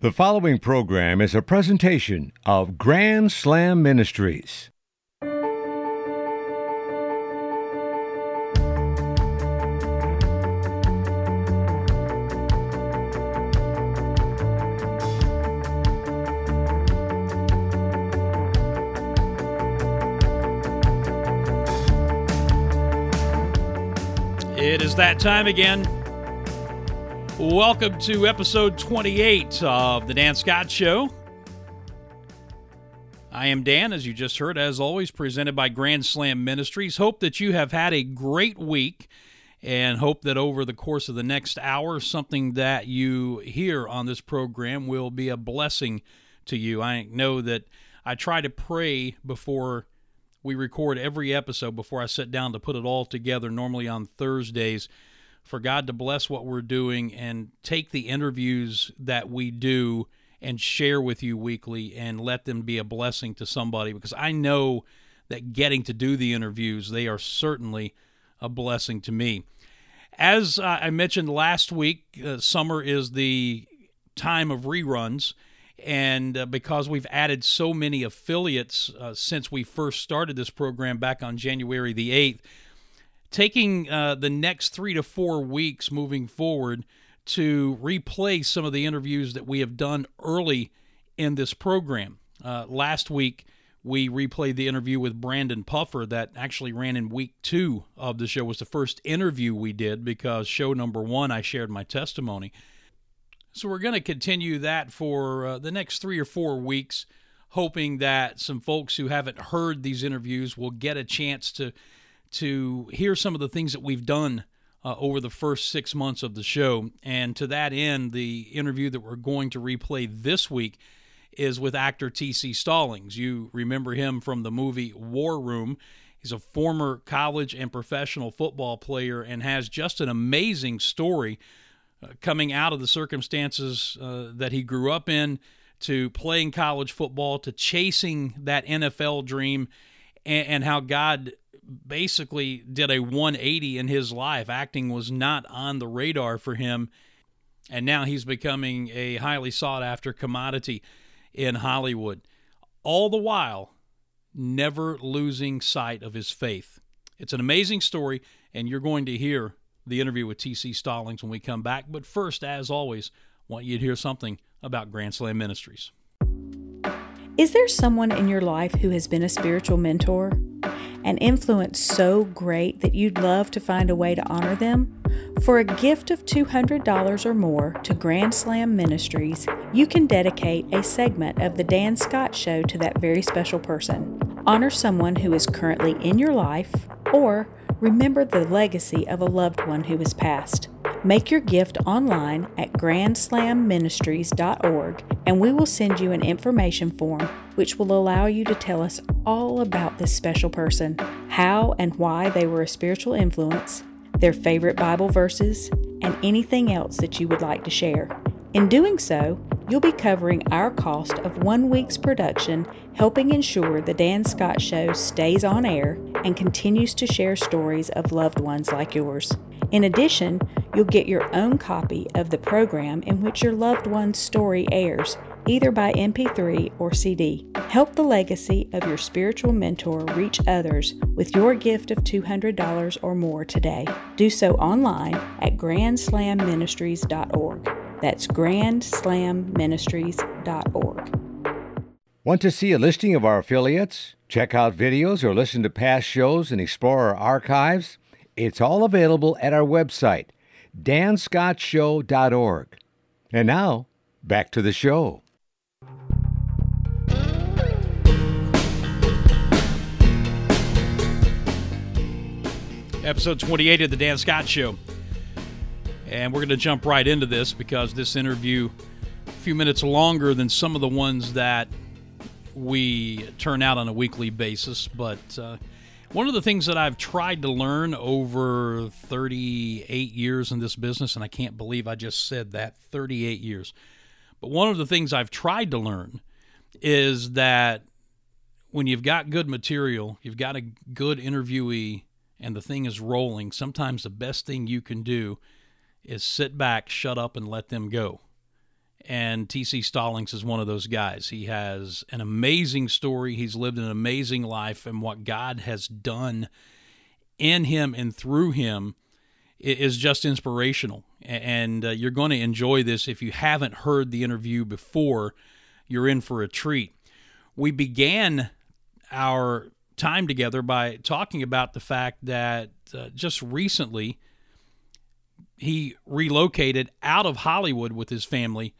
The following program is a presentation of Grand Slam Ministries. It is that time again. Welcome to episode 28 of The Dan Scott Show. I am Dan, as you just heard, as always, presented by Grand Slam Ministries. Hope that you have had a great week and hope that over the course of the next hour, something that you hear on this program will be a blessing to you. I know that I try to pray before we record every episode, before I sit down to put it all together, normally on Thursdays for God to bless what we're doing and take the interviews that we do and share with you weekly and let them be a blessing to somebody because I know that getting to do the interviews, they are certainly a blessing to me. As uh, I mentioned last week, uh, summer is the time of reruns. And uh, because we've added so many affiliates uh, since we first started this program back on January the 8th, taking uh, the next three to four weeks moving forward to replay some of the interviews that we have done early in this program. Uh, last week, we replayed the interview with Brandon Puffer that actually ran in week two of the show. It was the first interview we did because show number one, I shared my testimony. So we're going to continue that for uh, the next three or four weeks, hoping that some folks who haven't heard these interviews will get a chance to to hear some of the things that we've done uh, over the first six months of the show. And to that end, the interview that we're going to replay this week is with actor T.C. Stallings. You remember him from the movie War Room. He's a former college and professional football player and has just an amazing story uh, coming out of the circumstances uh, that he grew up in to playing college football to chasing that NFL dream and, and how God basically did a 180 in his life. Acting was not on the radar for him, and now he's becoming a highly sought after commodity in Hollywood. All the while, never losing sight of his faith. It's an amazing story, and you're going to hear the interview with TC Stallings when we come back. But first, as always, I want you to hear something about Grand Slam Ministries. Is there someone in your life who has been a spiritual mentor? An influence so great that you'd love to find a way to honor them? For a gift of $200 or more to Grand Slam Ministries, you can dedicate a segment of The Dan Scott Show to that very special person. Honor someone who is currently in your life, or remember the legacy of a loved one who has passed. Make your gift online at grandslamministries.org and we will send you an information form which will allow you to tell us all about this special person, how and why they were a spiritual influence, their favorite Bible verses, and anything else that you would like to share. In doing so, you'll be covering our cost of one week's production, helping ensure The Dan Scott Show stays on air and continues to share stories of loved ones like yours. In addition, you'll get your own copy of the program in which your loved one's story airs, either by MP3 or CD. Help the legacy of your spiritual mentor reach others with your gift of $200 or more today. Do so online at grandslamministries.org. That's grandslamministries.org. Want to see a listing of our affiliates? Check out videos or listen to past shows and explore our archives? It's all available at our website, danscottshow.org. And now, back to the show. Episode 28 of The Dan Scott Show. And we're going to jump right into this because this interview a few minutes longer than some of the ones that we turn out on a weekly basis. But uh, one of the things that I've tried to learn over 38 years in this business, and I can't believe I just said that 38 years. But one of the things I've tried to learn is that when you've got good material, you've got a good interviewee, and the thing is rolling, sometimes the best thing you can do is sit back, shut up, and let them go. And TC Stallings is one of those guys. He has an amazing story. He's lived an amazing life, and what God has done in him and through him is just inspirational. And uh, you're going to enjoy this if you haven't heard the interview before. You're in for a treat. We began our time together by talking about the fact that uh, just recently he relocated out of Hollywood with his family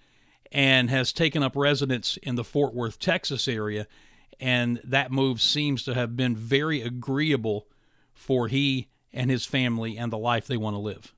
and has taken up residence in the Fort Worth, Texas area. And that move seems to have been very agreeable for he and his family and the life they want to live.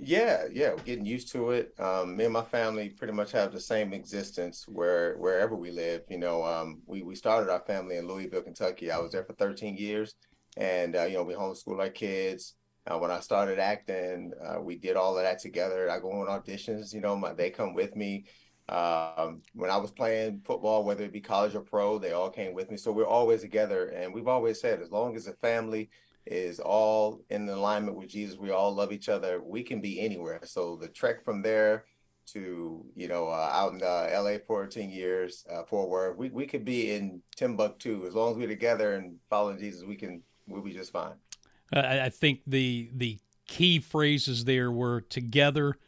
Yeah, yeah, getting used to it. Um, me and my family pretty much have the same existence where wherever we live. You know, um, we we started our family in Louisville, Kentucky. I was there for 13 years, and uh, you know, we homeschool our kids. Uh, when I started acting, uh, we did all of that together. I go on auditions. You know, my, they come with me. Um, when I was playing football, whether it be college or pro, they all came with me. So we're always together, and we've always said, as long as the family is all in alignment with Jesus. We all love each other. We can be anywhere. So the trek from there to you know uh, out in uh, LA 14 years, uh, Fort Worth, we we could be in Timbuktu as long as we're together and following Jesus. We can we'll be just fine. Uh, I think the the key phrases there were together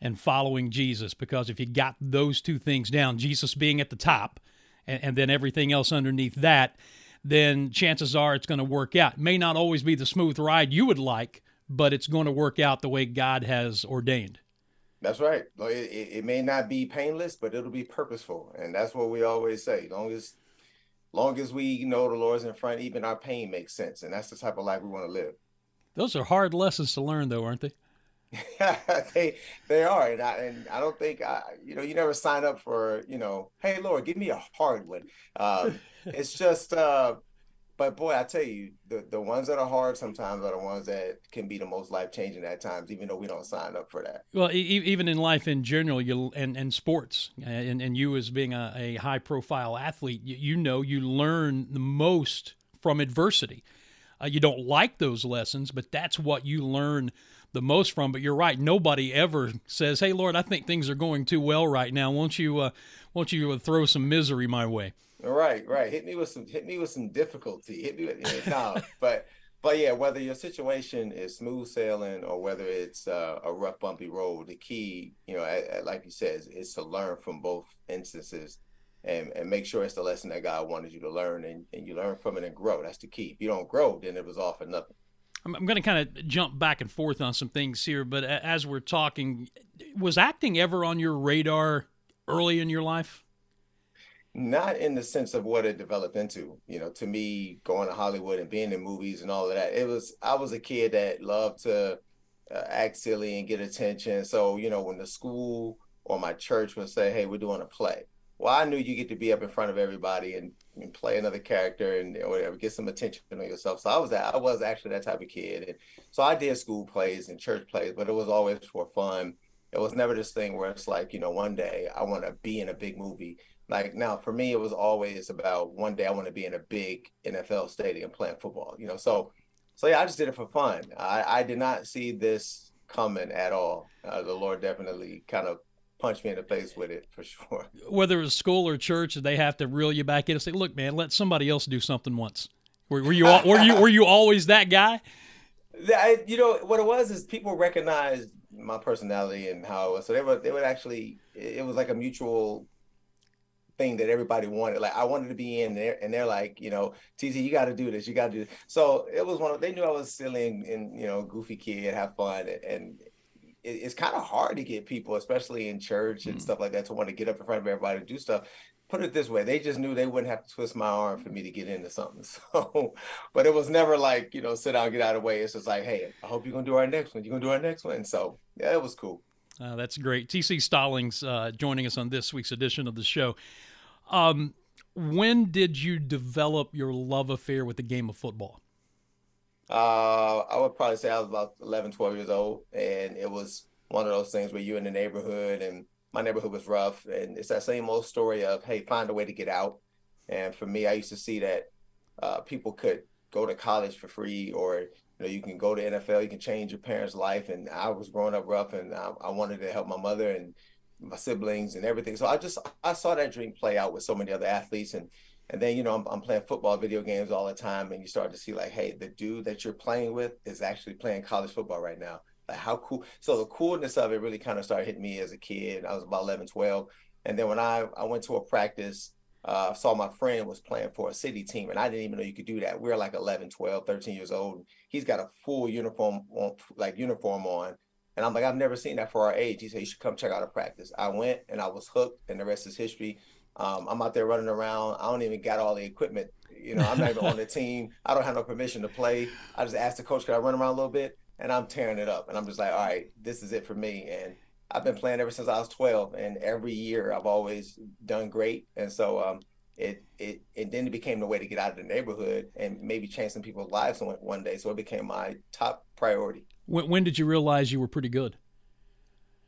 and following Jesus because if you got those two things down, Jesus being at the top, and, and then everything else underneath that then chances are it's going to work out. It may not always be the smooth ride you would like, but it's going to work out the way God has ordained. That's right. It, it, may not be painless, but it'll be purposeful, and that's what we always say. Long as, long as we know the Lord's in front, even our pain makes sense, and that's the type of life we want to live. Those are hard lessons to learn, though, aren't they? they they are, and I and I don't think I, you know, you never sign up for, you know, hey Lord, give me a hard one. Um, it's just, uh, but boy, I tell you, the the ones that are hard sometimes are the ones that can be the most life changing at times, even though we don't sign up for that. Well, e- even in life in general, you and and sports, and and you as being a, a high profile athlete, you, you know, you learn the most from adversity. Uh, you don't like those lessons, but that's what you learn the most from. But you're right; nobody ever says, "Hey, Lord, I think things are going too well right now. Won't you, uh, won't you throw some misery my way?" Right, right. Hit me with some, hit me with some difficulty. Hit me with no, but but yeah, whether your situation is smooth sailing or whether it's uh, a rough, bumpy road, the key, you know, like you said, is, is to learn from both instances and, and make sure it's the lesson that God wanted you to learn and, and you learn from it and grow. That's the key. If you don't grow, then it was all for nothing. I'm, I'm going to kind of jump back and forth on some things here, but as we're talking, was acting ever on your radar early in your life? Not in the sense of what it developed into. You know, to me, going to Hollywood and being in movies and all of that, it was, I was a kid that loved to uh, act silly and get attention. So, you know, when the school or my church would say, hey, we're doing a play, well, I knew you get to be up in front of everybody and, and play another character and whatever, get some attention on yourself. So I was that I was actually that type of kid, and so I did school plays and church plays, but it was always for fun. It was never this thing where it's like, you know, one day I want to be in a big movie. Like now, for me, it was always about one day I want to be in a big NFL stadium playing football. You know, so so yeah, I just did it for fun. I, I did not see this coming at all. Uh, the Lord definitely kind of punch me in the face with it for sure. Whether it's school or church, they have to reel you back in and say, "Look, man, let somebody else do something once." Were, were you were you were you always that guy? I, you know what it was is people recognized my personality and how it was, so they were they would actually it was like a mutual thing that everybody wanted. Like I wanted to be in there, and they're like, you know, TC, you got to do this, you got to do. This. So it was one of they knew I was silly and, and you know goofy kid, have fun, and it's kind of hard to get people, especially in church and mm. stuff like that, to want to get up in front of everybody and do stuff. Put it this way, they just knew they wouldn't have to twist my arm for me to get into something. So, but it was never like, you know, sit down, get out of the way. It's just like, hey, I hope you're gonna do our next one. You're gonna do our next one. So yeah, it was cool. Uh, that's great. TC Stallings uh, joining us on this week's edition of the show. Um, when did you develop your love affair with the game of football? Uh, I would probably say I was about 11, 12 years old, and it was one of those things where you're in the neighborhood, and my neighborhood was rough, and it's that same old story of hey, find a way to get out. And for me, I used to see that uh, people could go to college for free, or you know, you can go to NFL, you can change your parents' life. And I was growing up rough, and I, I wanted to help my mother, and my siblings and everything. So I just I saw that dream play out with so many other athletes and and then you know I'm, I'm playing football video games all the time and you start to see like hey the dude that you're playing with is actually playing college football right now like how cool so the coolness of it really kind of started hitting me as a kid i was about 11 12 and then when i i went to a practice uh, saw my friend was playing for a city team and i didn't even know you could do that We are like 11 12 13 years old he's got a full uniform on like uniform on and i'm like i've never seen that for our age he said you should come check out a practice i went and i was hooked and the rest is history um, I'm out there running around. I don't even got all the equipment. You know, I'm not even on the team. I don't have no permission to play. I just asked the coach, could I run around a little bit? And I'm tearing it up. And I'm just like, all right, this is it for me. And I've been playing ever since I was 12. And every year I've always done great. And so um, it, it, it then it became the way to get out of the neighborhood and maybe change some people's lives one, one day. So it became my top priority. When, when did you realize you were pretty good?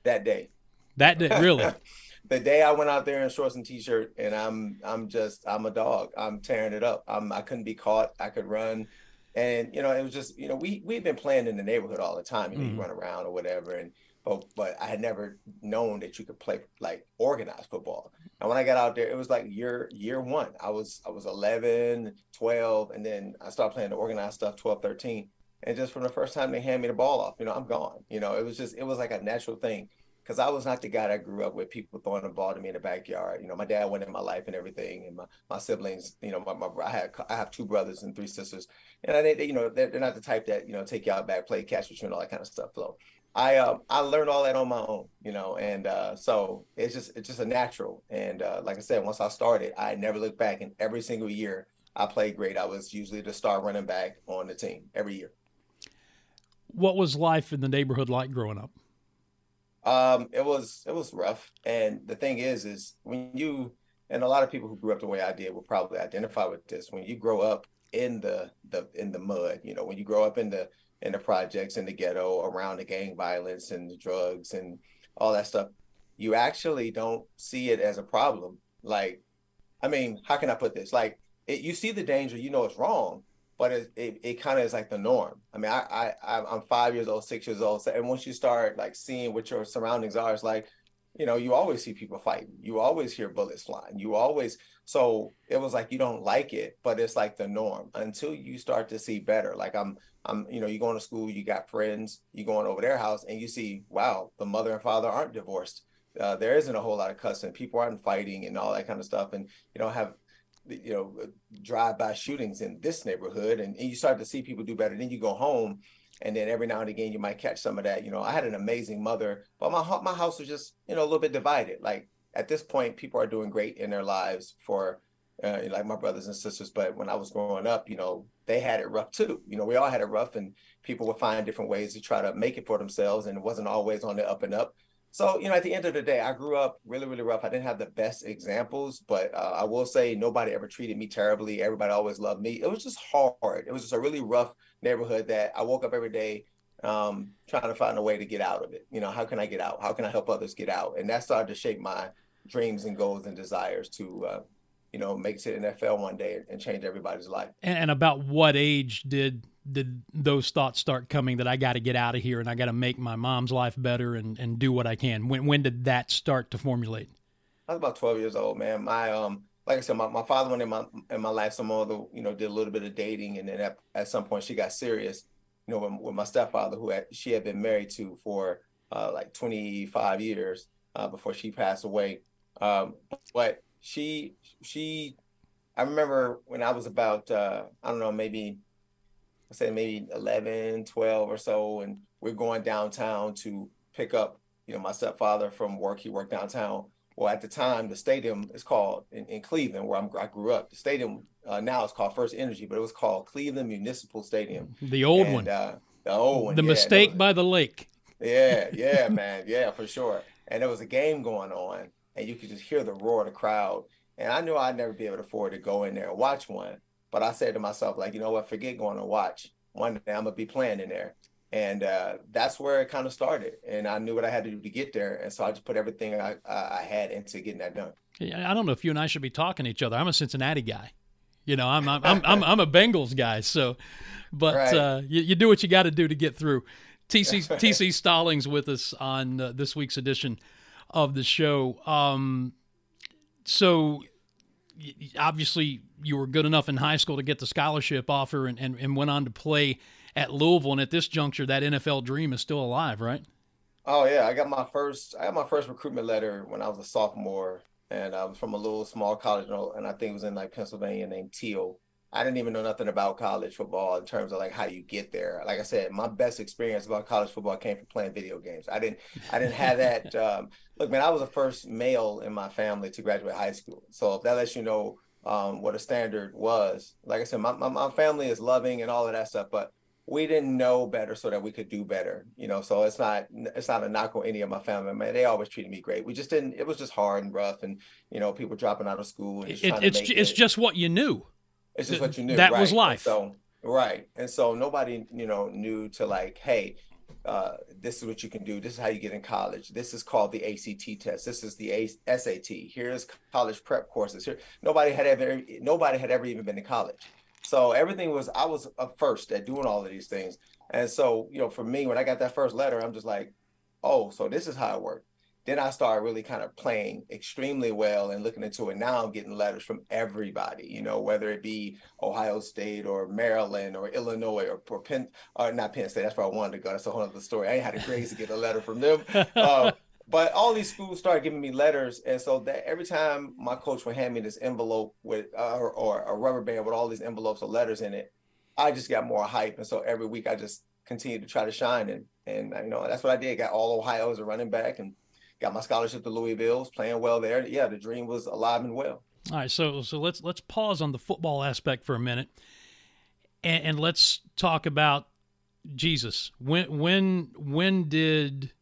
That day. That day, really? the day I went out there in shorts and t-shirt, and I'm I'm just I'm a dog. I'm tearing it up. I'm I couldn't be caught. I could run, and you know it was just you know we we've been playing in the neighborhood all the time. You know, mm. you run around or whatever, and but but I had never known that you could play like organized football. And when I got out there, it was like year year one. I was I was 11, 12, and then I started playing the organized stuff 12, 13. And just from the first time they hand me the ball off, you know, I'm gone. You know, it was just it was like a natural thing because I was not the guy that grew up with people throwing the ball to me in the backyard. You know, my dad went in my life and everything, and my, my siblings. You know, my, my I had I have two brothers and three sisters, and I they, you know they're, they're not the type that you know take you out back, play catch and all that kind of stuff. So I um I learned all that on my own, you know, and uh, so it's just it's just a natural. And uh, like I said, once I started, I never looked back, and every single year I played great. I was usually the star running back on the team every year. What was life in the neighborhood like growing up? Um, it was it was rough, and the thing is, is when you and a lot of people who grew up the way I did will probably identify with this. When you grow up in the the in the mud, you know, when you grow up in the in the projects in the ghetto around the gang violence and the drugs and all that stuff, you actually don't see it as a problem. Like, I mean, how can I put this? Like, it, you see the danger, you know it's wrong, but it it, it kind of is like the norm. I mean, I I I'm five years old, six years old, so, and once you start like seeing what your surroundings are, it's like, you know, you always see people fighting. You always hear bullets flying. You always so it was like you don't like it, but it's like the norm until you start to see better. Like I'm I'm you know, you going to school, you got friends, you going over their house, and you see, wow, the mother and father aren't divorced. Uh, there isn't a whole lot of cussing. People aren't fighting and all that kind of stuff, and you know have you know drive-by shootings in this neighborhood and, and you start to see people do better. Then you go home and then every now and again you might catch some of that. You know i had an amazing mother but my my house was just you know a little bit divided. Like at this point people are doing great in their lives for uh, like my brothers and sisters but when i was growing up you know they had it rough too. You know we all had it rough and people would find different ways to try to make it for themselves and it wasn't always on the up and up so, you know, at the end of the day, I grew up really, really rough. I didn't have the best examples, but uh, I will say nobody ever treated me terribly. Everybody always loved me. It was just hard. It was just a really rough neighborhood that I woke up every day um, trying to find a way to get out of it. You know, how can I get out? How can I help others get out? And that started to shape my dreams and goals and desires to, uh, you know, makes it NFL one day and change everybody's life. And about what age did did those thoughts start coming that I got to get out of here and I got to make my mom's life better and, and do what I can? When when did that start to formulate? I was about 12 years old, man. My um like I said, my, my father went in my in my life. Some other, you know, did a little bit of dating, and then at, at some point she got serious. You know, with, with my stepfather, who had, she had been married to for uh, like 25 years uh, before she passed away. Um, but she she, I remember when I was about uh, I don't know maybe I say maybe 11, 12 or so, and we're going downtown to pick up, you know, my stepfather from work. He worked downtown. Well, at the time, the stadium is called in, in Cleveland, where I'm, i grew up. The stadium uh, now is called First Energy, but it was called Cleveland Municipal Stadium. The old and, one. Uh, the old one. The yeah, mistake was, by the lake. Yeah, yeah, man. Yeah, for sure. And there was a game going on, and you could just hear the roar of the crowd. And I knew I'd never be able to afford to go in there and watch one. But I said to myself, like, you know what, forget going to watch. One day I'm gonna be playing in there. And uh, that's where it kind of started. And I knew what I had to do to get there. And so I just put everything I, I had into getting that done. I don't know if you and I should be talking to each other. I'm a Cincinnati guy. You know, I'm I'm I'm, I'm, I'm a Bengals guy. So, but right. uh, you, you do what you got to do to get through. TC TC Stallings with us on uh, this week's edition of the show. Um, so obviously you were good enough in high school to get the scholarship offer and, and, and went on to play at Louisville. And at this juncture, that NFL dream is still alive, right? Oh yeah, I got my first I got my first recruitment letter when I was a sophomore, and I was from a little small college, and I think it was in like Pennsylvania named Thiel. I didn't even know nothing about college football in terms of like how you get there. Like I said, my best experience about college football came from playing video games. I didn't I didn't have that. Um, look, man, I was the first male in my family to graduate high school, so if that lets you know um, what a standard was. Like I said, my, my my family is loving and all of that stuff, but we didn't know better so that we could do better you know so it's not it's not a knock on any of my family man they always treated me great we just didn't it was just hard and rough and you know people dropping out of school and just it, it's it's it. just what you knew it's just what you knew that right? was life and so right and so nobody you know knew to like hey uh, this is what you can do. This is how you get in college. This is called the ACT test. This is the A- SAT. Here's college prep courses. Here, nobody had ever, nobody had ever even been to college. So everything was I was a first at doing all of these things. And so, you know, for me, when I got that first letter, I'm just like, oh, so this is how it worked. Then I started really kind of playing extremely well and looking into it. Now I'm getting letters from everybody, you know, whether it be Ohio State or Maryland or Illinois or, or Penn, or not Penn State. That's where I wanted to go. That's a whole other story. I ain't had a grades to get a letter from them. Uh, but all these schools started giving me letters, and so that every time my coach would hand me this envelope with uh, or, or, a rubber band with all these envelopes of letters in it, I just got more hype, and so every week I just continued to try to shine, and and you know that's what I did. Got all Ohio as a running back, and got my scholarship to Louisville, was playing well there. Yeah, the dream was alive and well. All right, so so let's let's pause on the football aspect for a minute, and, and let's talk about Jesus. When when when did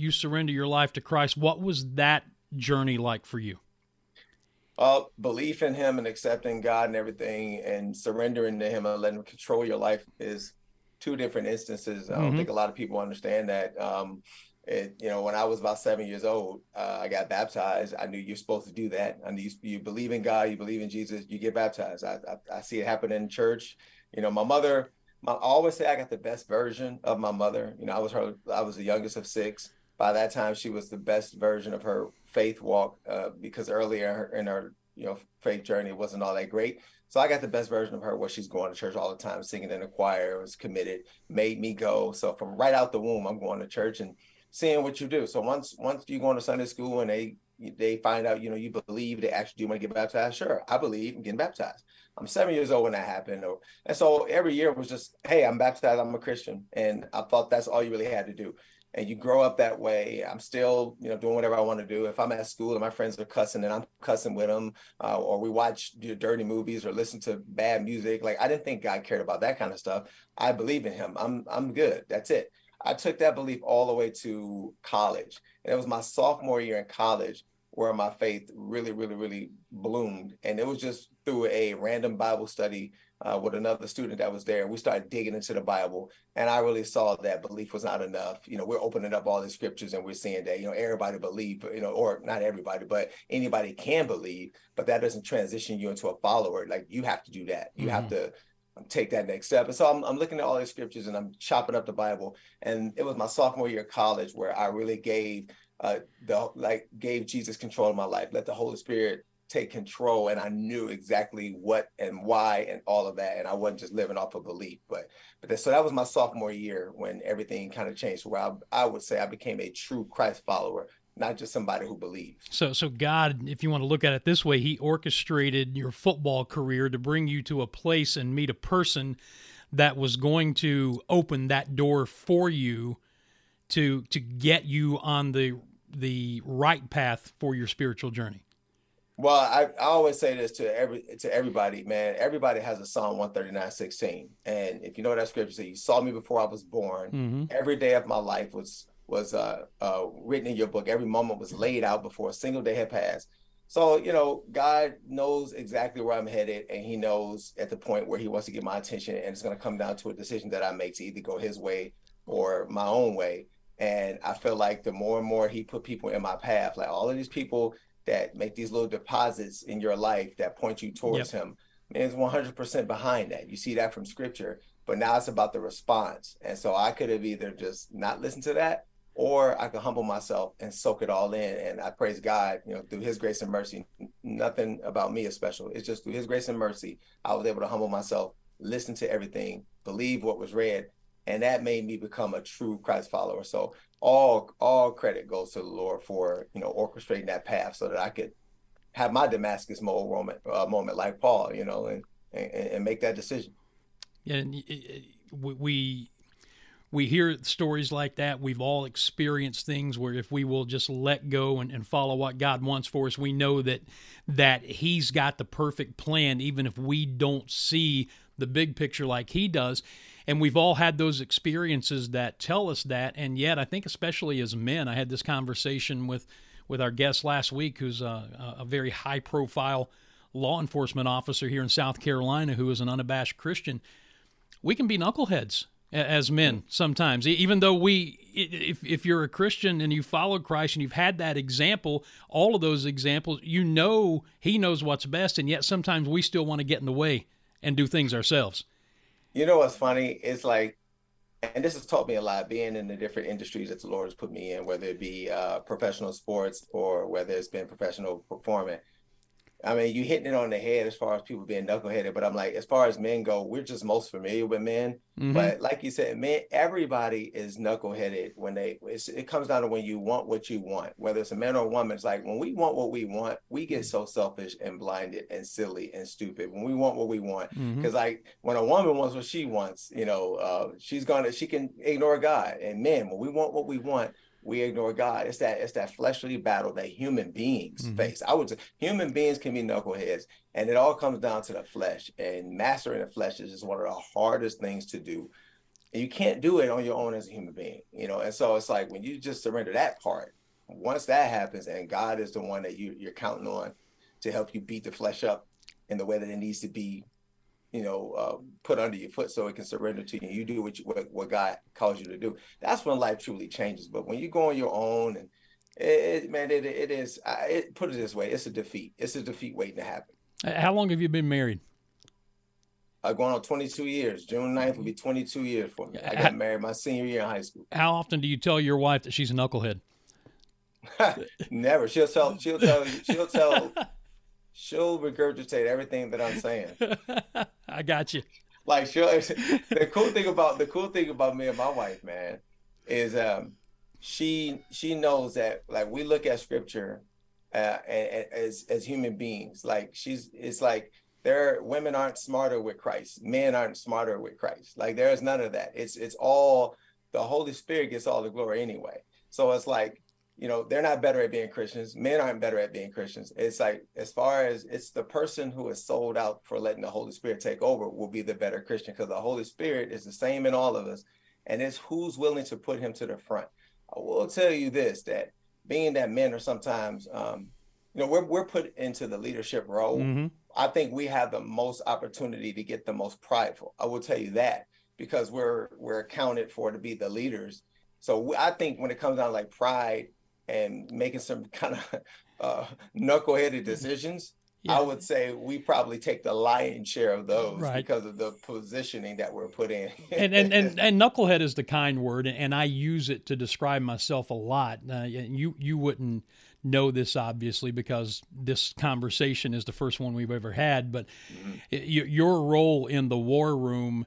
you surrender your life to Christ. What was that journey like for you? Uh, belief in Him and accepting God and everything, and surrendering to Him and letting Him control your life is two different instances. I don't mm-hmm. think a lot of people understand that. Um, it, you know, when I was about seven years old, uh, I got baptized. I knew you're supposed to do that. I knew you, you believe in God, you believe in Jesus, you get baptized. I, I, I see it happen in church. You know, my mother, my, I always say I got the best version of my mother. You know, I was her, I was the youngest of six by that time she was the best version of her faith walk uh, because earlier in her you know faith journey wasn't all that great so i got the best version of her where she's going to church all the time singing in the choir was committed made me go so from right out the womb i'm going to church and seeing what you do so once once you go into sunday school and they they find out you know you believe they actually do want to get baptized sure i believe in getting baptized i'm seven years old when that happened and so every year was just hey i'm baptized i'm a christian and i thought that's all you really had to do and you grow up that way. I'm still, you know, doing whatever I want to do. If I'm at school and my friends are cussing and I'm cussing with them, uh, or we watch dirty movies or listen to bad music, like I didn't think God cared about that kind of stuff. I believe in Him. I'm I'm good. That's it. I took that belief all the way to college, and it was my sophomore year in college where my faith really, really, really bloomed, and it was just through a random Bible study uh, with another student that was there. We started digging into the Bible, and I really saw that belief was not enough. You know, we're opening up all the scriptures, and we're seeing that you know everybody believe, you know, or not everybody, but anybody can believe, but that doesn't transition you into a follower. Like you have to do that. You mm-hmm. have to take that next step. And so I'm, I'm looking at all these scriptures and I'm chopping up the Bible. And it was my sophomore year of college where I really gave uh, the like gave Jesus control of my life. Let the Holy Spirit take control and I knew exactly what and why and all of that. And I wasn't just living off of belief. But but that, so that was my sophomore year when everything kind of changed where I, I would say I became a true Christ follower, not just somebody who believes. So so God, if you want to look at it this way, he orchestrated your football career to bring you to a place and meet a person that was going to open that door for you to to get you on the the right path for your spiritual journey. Well, I, I always say this to every to everybody, man. Everybody has a Psalm 139, 16. And if you know that scripture says you saw me before I was born, mm-hmm. every day of my life was was uh, uh, written in your book. Every moment was laid out before a single day had passed. So, you know, God knows exactly where I'm headed, and He knows at the point where He wants to get my attention, and it's going to come down to a decision that I make to either go His way or my own way. And I feel like the more and more He put people in my path, like all of these people that make these little deposits in your life that point you towards yep. him is 100% behind that. You see that from scripture, but now it's about the response. And so I could have either just not listened to that or I can humble myself and soak it all in. And I praise God, you know, through His grace and mercy. Nothing about me is special. It's just through His grace and mercy, I was able to humble myself, listen to everything, believe what was read, and that made me become a true Christ follower. So all all credit goes to the Lord for you know orchestrating that path so that I could have my Damascus moment uh, moment like Paul, you know, and, and and make that decision. Yeah, and we we hear stories like that. We've all experienced things where if we will just let go and, and follow what God wants for us, we know that that He's got the perfect plan, even if we don't see the big picture like He does. And we've all had those experiences that tell us that. And yet, I think, especially as men, I had this conversation with with our guest last week, who's a, a very high profile law enforcement officer here in South Carolina who is an unabashed Christian. We can be knuckleheads as men sometimes. Even though we if, if you're a christian and you follow christ and you've had that example all of those examples you know he knows what's best and yet sometimes we still want to get in the way and do things ourselves. You know what's funny? It's like and this has taught me a lot being in the different industries that the lord has put me in whether it be uh, professional sports or whether it's been professional performing I mean, you hitting it on the head as far as people being knuckleheaded, but I'm like, as far as men go, we're just most familiar with men. Mm-hmm. But like you said, man, everybody is knuckleheaded when they. it comes down to when you want what you want, whether it's a man or a woman. It's like when we want what we want, we get so selfish and blinded and silly and stupid when we want what we want. Because mm-hmm. like when a woman wants what she wants, you know, uh, she's gonna she can ignore God. And men, when we want what we want, we ignore God. It's that it's that fleshly battle that human beings mm-hmm. face. I would say human beings can be knuckleheads, and it all comes down to the flesh. And mastering the flesh is just one of the hardest things to do. And you can't do it on your own as a human being, you know. And so it's like when you just surrender that part, once that happens, and God is the one that you you're counting on to help you beat the flesh up in the way that it needs to be you know, uh, put under your foot so it can surrender to you. You do what, you, what what God calls you to do. That's when life truly changes. But when you go on your own and it, it man, it, it is. I, it, put it this way: it's a defeat. It's a defeat waiting to happen. How long have you been married? Uh, going on 22 years. June 9th will be 22 years for me. I got married my senior year in high school. How often do you tell your wife that she's a knucklehead? Never. She'll tell. She'll tell. She'll tell she'll regurgitate everything that I'm saying. I got you. Like she'll the cool thing about the cool thing about me and my wife, man, is um she she knows that like we look at scripture uh, as as human beings. Like she's it's like there women aren't smarter with Christ, men aren't smarter with Christ. Like there's none of that. It's it's all the Holy Spirit gets all the glory anyway. So it's like you know they're not better at being christians. Men aren't better at being christians. It's like as far as it's the person who is sold out for letting the holy spirit take over will be the better christian because the holy spirit is the same in all of us and it's who's willing to put him to the front. I will tell you this that being that men are sometimes um, you know we're, we're put into the leadership role. Mm-hmm. i think we have the most opportunity to get the most prideful. I will tell you that because we're we're accounted for to be the leaders. So I think when it comes down to like pride and making some kind of uh, knuckleheaded decisions, yeah. I would say we probably take the lion's share of those right. because of the positioning that we're put in. and, and, and and knucklehead is the kind word, and I use it to describe myself a lot. Uh, you you wouldn't know this obviously because this conversation is the first one we've ever had, but mm-hmm. it, your role in the war room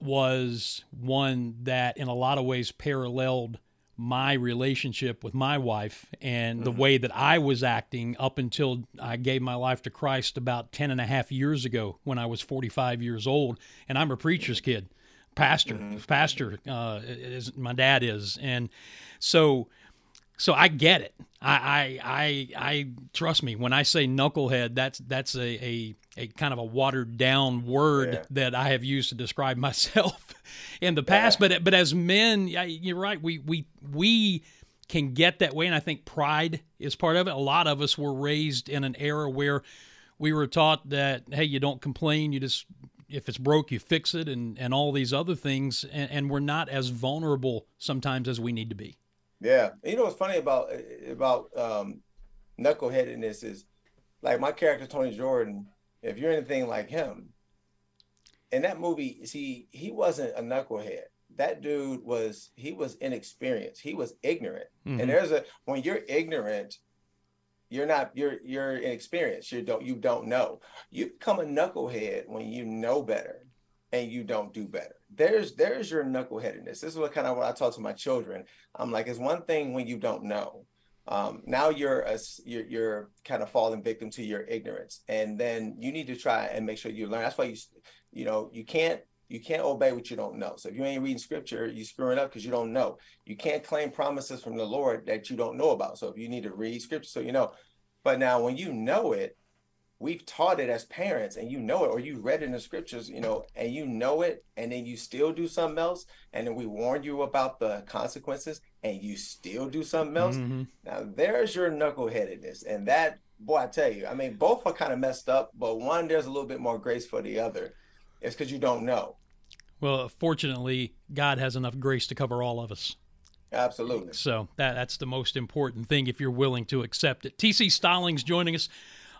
was one that, in a lot of ways, paralleled my relationship with my wife and the mm-hmm. way that I was acting up until I gave my life to Christ about 10 and a half years ago when I was 45 years old. And I'm a preacher's kid, pastor, mm-hmm. pastor, uh, is, my dad is. And so, so I get it. I, I, I, I trust me when I say knucklehead. That's that's a, a, a kind of a watered down word yeah. that I have used to describe myself in the past. Yeah. But but as men, you're right. We we we can get that way, and I think pride is part of it. A lot of us were raised in an era where we were taught that hey, you don't complain, you just if it's broke, you fix it, and and all these other things, and, and we're not as vulnerable sometimes as we need to be. Yeah, you know what's funny about about um, knuckleheadedness is like my character Tony Jordan. If you're anything like him, in that movie, see, he wasn't a knucklehead, that dude was he was inexperienced. He was ignorant. Mhm. And there's a when you're ignorant, you're not you're you're inexperienced. You don't you don't know. You become a knucklehead when you know better and you don't do better. There's there's your knuckleheadedness. This is what kind of what I talk to my children. I'm like, it's one thing when you don't know. Um, now you're a you're, you're kind of falling victim to your ignorance, and then you need to try and make sure you learn. That's why you you know you can't you can't obey what you don't know. So if you ain't reading scripture, you screwing up because you don't know. You can't claim promises from the Lord that you don't know about. So if you need to read scripture, so you know. But now when you know it, we've taught it as parents, and you know it, or you read it in the scriptures, you know, and you know it, and then you still do something else, and then we warn you about the consequences, and you still do something else. Mhm. Now there's your knuckleheadedness, and that boy, I tell you, I mean, both are kind of messed up, but one there's a little bit more grace for the other. It's because you don't know. Well, fortunately, God has enough grace to cover all of us. Absolutely. So that that's the most important thing if you're willing to accept it. TC Stallings joining us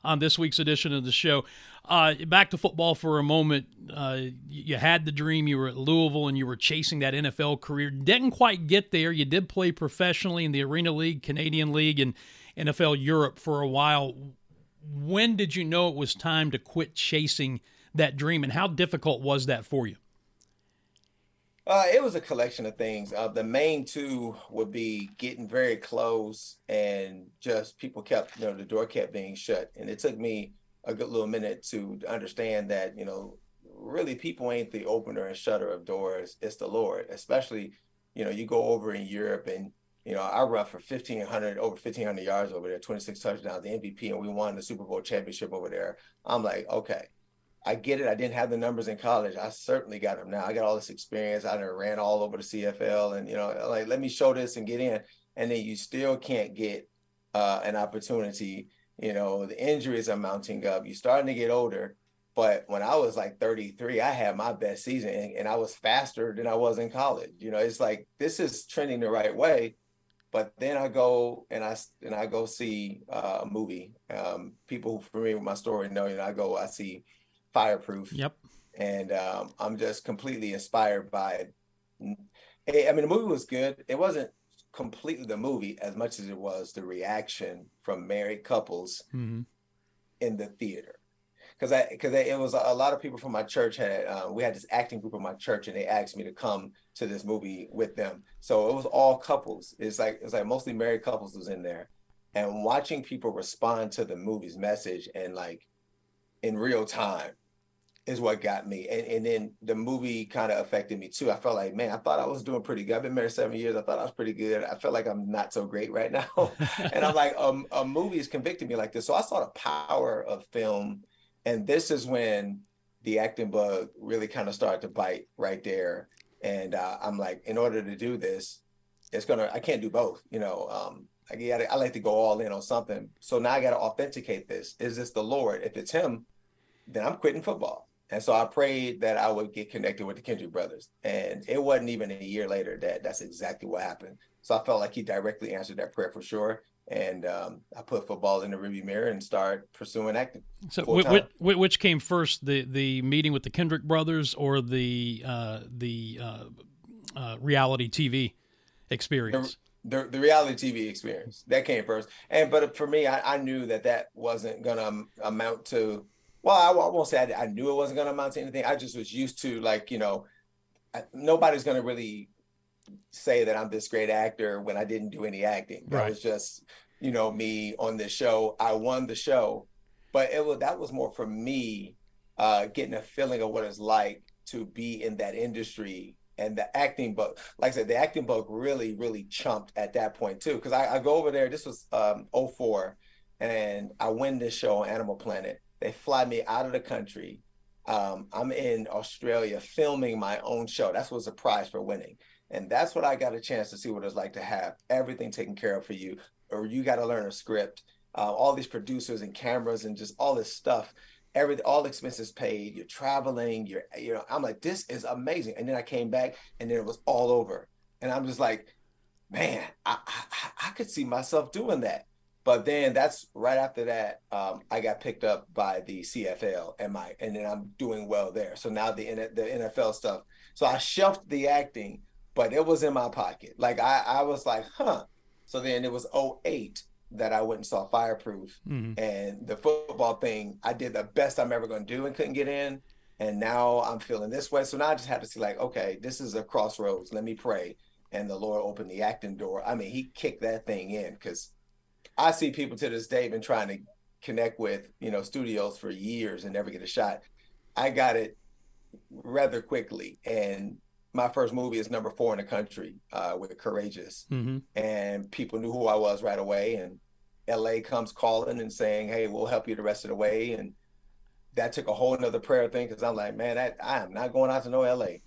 on this week's edition of the show. Uh, back to football for a moment. Uh, you had the dream. You were at Louisville and you were chasing that NFL career. Didn't quite get there. You did play professionally in the Arena League, Canadian League, and NFL Europe for a while. When did you know it was time to quit chasing that dream, and how difficult was that for you? Uh, it was a collection of things. Uh, the main two would be getting very close and just people kept, you know, the door kept being shut. And it took me a good little minute to understand that, you know, really people ain't the opener and shutter of doors. It's the Lord, especially, you know, you go over in Europe and, you know, I run for 1,500, over 1,500 yards over there, 26 touchdowns, the MVP, and we won the Super Bowl championship over there. I'm like, okay, I get it. I didn't have the numbers in college. I certainly got them now. I got all this experience. I ran all over the CFL, and you know, like let me show this and get in. And then you still can't get uh, an opportunity. You know, the injuries are mounting up. You're starting to get older. But when I was like 33, I had my best season, and, and I was faster than I was in college. You know, it's like this is trending the right way. But then I go and I and I go see uh, a movie. Um, people who familiar with my story know. You know, I go, I see Fireproof Yep. and um, I'm just completely inspired by it. I mean, the movie was good. It wasn't completely the movie as much as it was the reaction from married couples hmm in the theater. Because I, because it was a lot of people from my church had, uh, we had this acting group in my church, and they asked me to come to this movie with them. So it was all couples. It's like it's like mostly married couples was in there, and watching people respond to the movie's message and like in real time is what got me. And, and then the movie kind of affected me too. I felt like, man, I thought I was doing pretty good. I've been married seven years. I thought I was pretty good. I felt like I'm not so great right now. and I'm like, um, a movie is convicting me like this. So I saw the power of film. And this is when the acting bug really kind of started to bite right there. And uh, I'm like, in order to do this, it's gonna, I can't do both, you know. Um, I gotta, I like to go all in on something. So now I got to authenticate this. Is this the Lord? If it's Him, then I'm quitting football. And so I prayed that I would get connected with the Kendrick brothers. And it wasn't even a year later that that's exactly what happened. So I felt like he directly answered that prayer for sure. And um, I put football in the rearview mirror and started pursuing acting. So, which, which, came first, the the meeting with the Kendrick brothers or the uh, the uh, uh, reality TV experience? The, the reality TV experience that came first. And but for me, I, I knew that that wasn't going to amount to, well, I, I won't say I, I knew it wasn't going to amount to anything. I just was used to like, you know, I, nobody's going to really say that I'm this great actor when I didn't do any acting. That Right. was just, you know, me on this show. I won the show, but it was that was more for me, uh, getting a feeling of what it's like to be in that industry and the acting bug. Like I said, the acting bug really, really chumped at that point too. Because I, I go over there. This was um 04, and I win this show on Animal Planet. They fly me out of the country. Um, I'm in Australia filming my own show. That's what's a prize for winning. And that's what I got a chance to see what it's like to have everything taken care of for you, or you got to learn a script, uh, all these producers and cameras and just all this stuff. Every all expenses paid. You're traveling. You're you know. I'm like, this is amazing. And then I came back, and then it was all over. And I'm just like, man, I I, I could see myself doing that. But then that's right after that, um, I got picked up by the CFL and my and then I'm doing well there. So now the the NFL stuff So I shelved the acting, but it was in my pocket. Like I, I was like, huh. So then it was 08 that I went and saw Fireproof. Mm-hmm. And the football thing, I did the best I'm ever going to do and couldn't get in. And now I'm feeling this way. So now I just had to see, like, okay, this is a crossroads. Let me pray. And the Lord opened the acting door. I mean, He kicked that thing in because I see people to this day been trying to connect with, you know, studios for years and never get a shot. I got it rather quickly. And my first movie is number four in the country uh, with Courageous, mm-hmm. and people knew who I was right away. And LA comes calling and saying, "Hey, we'll help you the rest of the way." And that took a whole another prayer thing because I'm like, man, that, I am not going out to no LA.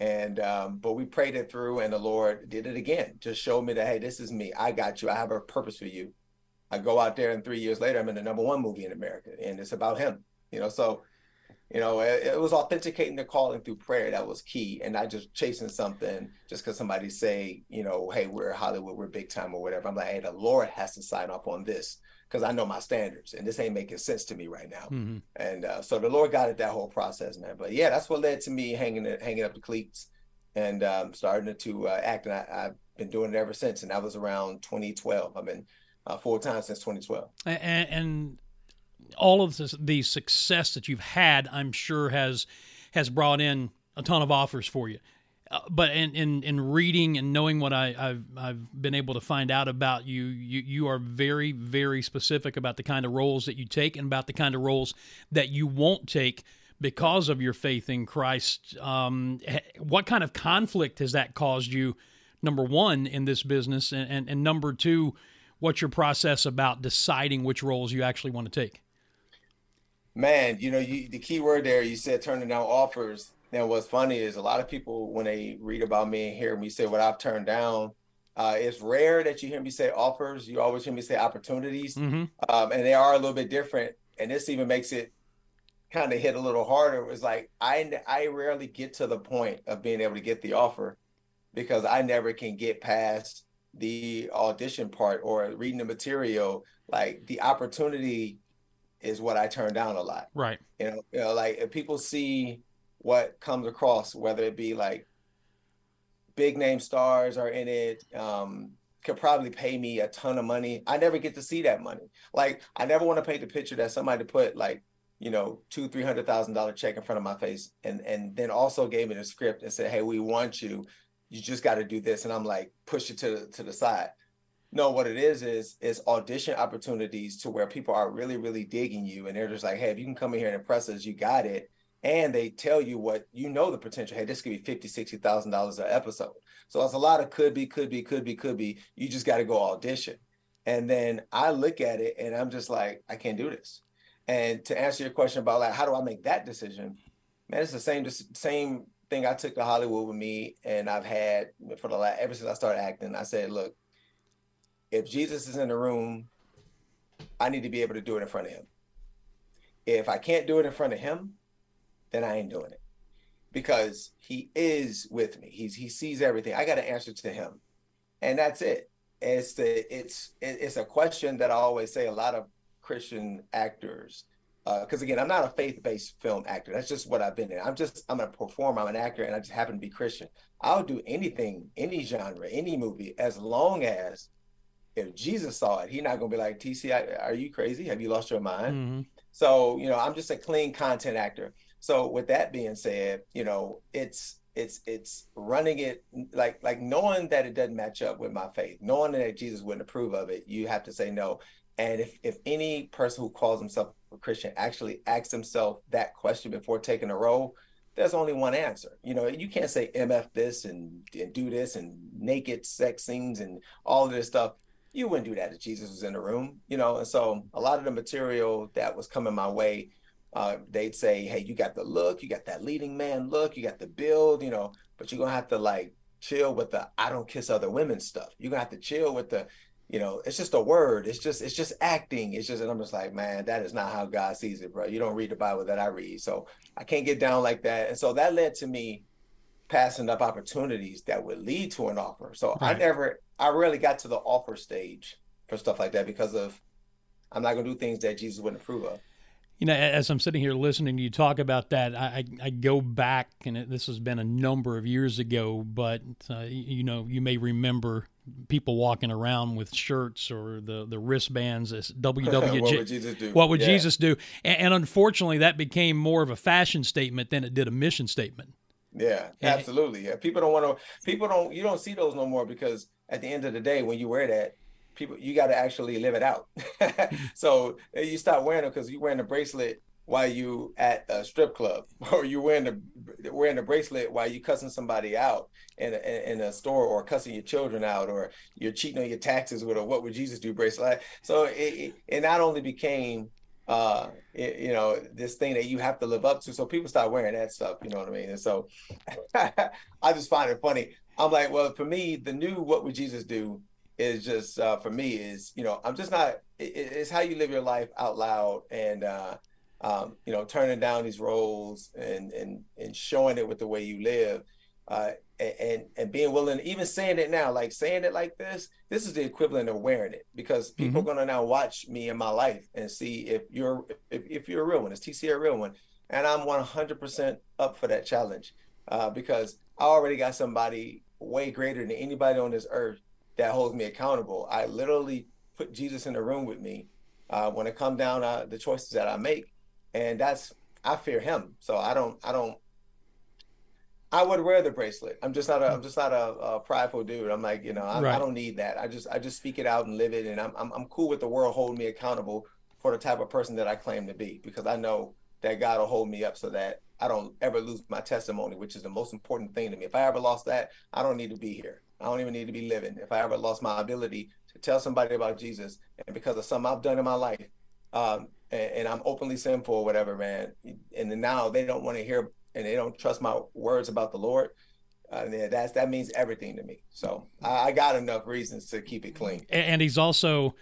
And um, but we prayed it through, and the Lord did it again. Just showed me that, hey, this is me. I got you. I have a purpose for you. I go out there, and three years later, I'm in the number one movie in America, and it's about Him. You know, so you know, it, it, was authenticating the calling through prayer that was key, and not just chasing something just because somebody say, you know, hey, we're Hollywood, we're big time or whatever. I'm like, hey, the Lord has to sign off on this because I know my standards, and this ain't making sense to me right now. Mm-hmm. And uh, so the Lord got it that whole process, man. But yeah, that's what led to me hanging hanging up the cleats and um, starting to uh, act, and I, have been doing it ever since. And that was around 2012. I've been uh, full time since 2012. And, and all of this, the success that you've had, I'm sure has has brought in a ton of offers for you. Uh, but in, in in reading and knowing what I, have I've been able to find out about you, you you are very very specific about the kind of roles that you take and about the kind of roles that you won't take because of your faith in Christ. Um, what kind of conflict has that caused you? Number one in this business, and, and, and number two, what's your process about deciding which roles you actually want to take? man, you know, you, the key word there, you said turning down offers. Now, what's funny is a lot of people, when they read about me and hear me say what I've turned down, uh, it's rare that you hear me say offers. You always hear me say opportunities, mm-hmm. um, and they are a little bit different. And this even makes it kind of hit a little harder. It's like I I rarely get to the point of being able to get the offer because I never can get past the audition part or reading the material. Like the opportunity is what I turn down a lot. Right. You know, you know, like if people see what comes across, whether it be like big name stars are in it, um, could probably pay me a ton of money. I never get to see that money. Like I never want to paint the picture that somebody put like, you know, two, three hundred thousand dollar check in front of my face and and then also gave me the script and said, Hey, we want you. You just got to do this. And I'm like, push it to to the side. No, what it is is is audition opportunities to where people are really, really digging you, and they're just like, hey, if you can come in here and impress us, you got it. And they tell you what you know the potential. Hey, this could be fifty, sixty thousand dollars an episode. So it's a lot of could be, could be, could be, could be. You just got to go audition. And then I look at it and I'm just like, I can't do this. And to answer your question about like how do I make that decision, man, it's the same same thing I took to Hollywood with me, and I've had for the last ever since I started acting. I said, look, if Jesus is in the room, I need to be able to do it in front of him. If I can't do it in front of him, then I ain't doing it because he is with me. He's he sees everything. I got to answer to him, and that's it. It's the it's it's a question that I always say. A lot of Christian actors, because uh, again, I'm not a faith-based film actor. That's just what I've been in. I'm just I'm a performer. I'm an actor, and I just happen to be Christian. I'll do anything, any genre, any movie, as long as if Jesus saw it, he's not gonna be like, TC, are you crazy? Have you lost your mind? Mm-hmm. So, you know, I'm just a clean content actor. So with that being said, you know, it's it's it's running it like like knowing that it doesn't match up with my faith, knowing that Jesus wouldn't approve of it, you have to say no. And if if any person who calls himself a Christian actually asks himself that question before taking a role, there's only one answer. You know, you can't say MF this and, and do this and naked sex scenes and all of this stuff you wouldn't do that if Jesus was in the room, you know. And so a lot of the material that was coming my way, uh, they'd say, "Hey, you got the look, you got that leading man look, you got the build, you know, but you're gonna have to like chill with the I don't kiss other women stuff. You're gonna have to chill with the, you know, it's just a word. It's just it's just acting. It's just and I'm just like, man, that is not how God sees it, bro. You don't read the Bible that I read, so I can't get down like that. And so that led to me passing up opportunities that would lead to an offer. So right. I never, I rarely got to the offer stage for stuff like that because of I'm not gonna do things that Jesus wouldn't approve of. You know, as I'm sitting here listening to you talk about that, I, I go back, and this has been a number of years ago, but uh, you know, you may remember people walking around with shirts or the, the wristbands as WWJ. what would Jesus do? What would Yeah. Jesus do? And, and unfortunately, that became more of a fashion statement than it did a mission statement. Yeah, And- absolutely. Yeah, people don't want to. People don't. You don't see those no more because at the end of the day, when you wear that, people you got to actually live it out. so you stop wearing them because you're wearing a bracelet while you at a strip club, or you wearing the wearing a bracelet while you cussing somebody out in a, in a store, or cussing your children out, or you're cheating on your taxes with a "What would Jesus do?" bracelet. So it, it, not only became uh it- you know this thing that you have to live up to so people start wearing that stuff you know what i mean and so i just find it funny i'm like well for me the new what would jesus do is just uh for me is you know i'm just not it- it's how you live your life out loud and uh um you know turning down these roles and and and showing it with the way you live uh and and, being willing even saying it now like saying it like this this is the equivalent of wearing it because people are going to now watch me in my life and see if you're if, if you're a real one is tc a real one? And i'm 100% up for that challenge uh, because i already got somebody way greater than anybody on this earth that holds me accountable. I literally put jesus in the room with me uh, when it come down uh, the choices that i make and that's i fear him so i don't i don't I would wear the bracelet. I'm just not a. I'm just not a, a prideful dude. I'm like, you know, I, Right. I don't need that. I just, I just speak it out and live it, and I'm, I'm, I'm cool with the world holding me accountable for the type of person that I claim to be, because I know that God will hold me up so that I don't ever lose my testimony, which is the most important thing to me. If I ever lost that, I don't need to be here. I don't even need to be living. If I ever lost my ability to tell somebody about Jesus, and because of something I've done in my life, um, and, and I'm openly sinful or whatever, man, and then now they don't want to hear and they don't trust my words about the Lord, uh, yeah, that's that means everything to me. So I, I got enough reasons to keep it clean. A- And he's also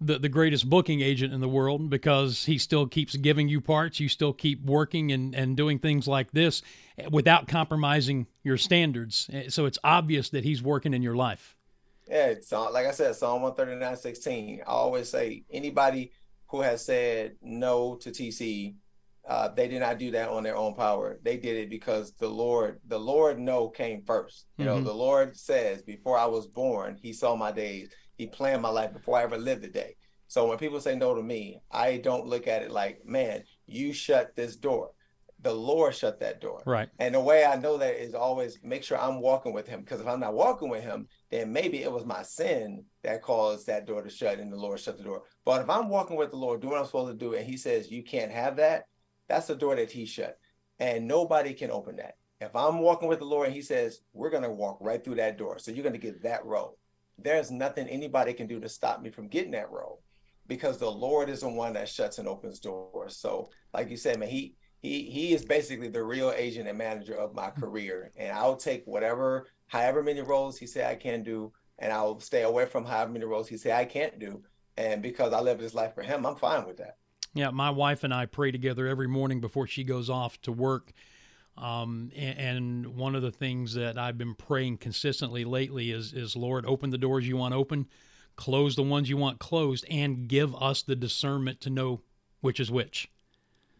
the, the greatest booking agent in the world because he still keeps giving you parts. You still keep working and, and doing things like this without compromising your standards. Eh, So it's obvious that he's working in your life. Yeah, it's like I said, Psalm 139, 16. I always say anybody who has said no to TC, uh, they did not do that on their own power. They did it because the Lord, the Lord no came first. You know, Mhm. the Lord says, before I was born, he saw my days. He planned my life before I ever lived a day. So when people say no to me, I don't look at it like, man, you shut this door. The Lord shut that door. Right. And the way I know that is always make sure I'm walking with him. Because if I'm not walking with him, then maybe it was my sin that caused that door to shut and the Lord shut the door. But if I'm walking with the Lord, doing what I'm supposed to do, and he says, you can't have that, that's the door that he shut. And nobody can open that. If I'm walking with the Lord and he says, we're going to walk right through that door. So you're going to get that role. There's nothing anybody can do to stop me from getting that role because the Lord is the one that shuts and opens doors. So, like you said, man, he he he is basically the real agent and manager of my mm-hmm. career, and I'll take whatever, however many roles he say I can do, and I'll stay away from however many roles he say I can't do. And because I live this life for him, I'm fine with that. Yeah, my wife and I pray together every morning before she goes off to work. Um, and, and one of the things that I've been praying consistently lately is, is Lord, open the doors you want open, close the ones you want closed, and give us the discernment to know which is which.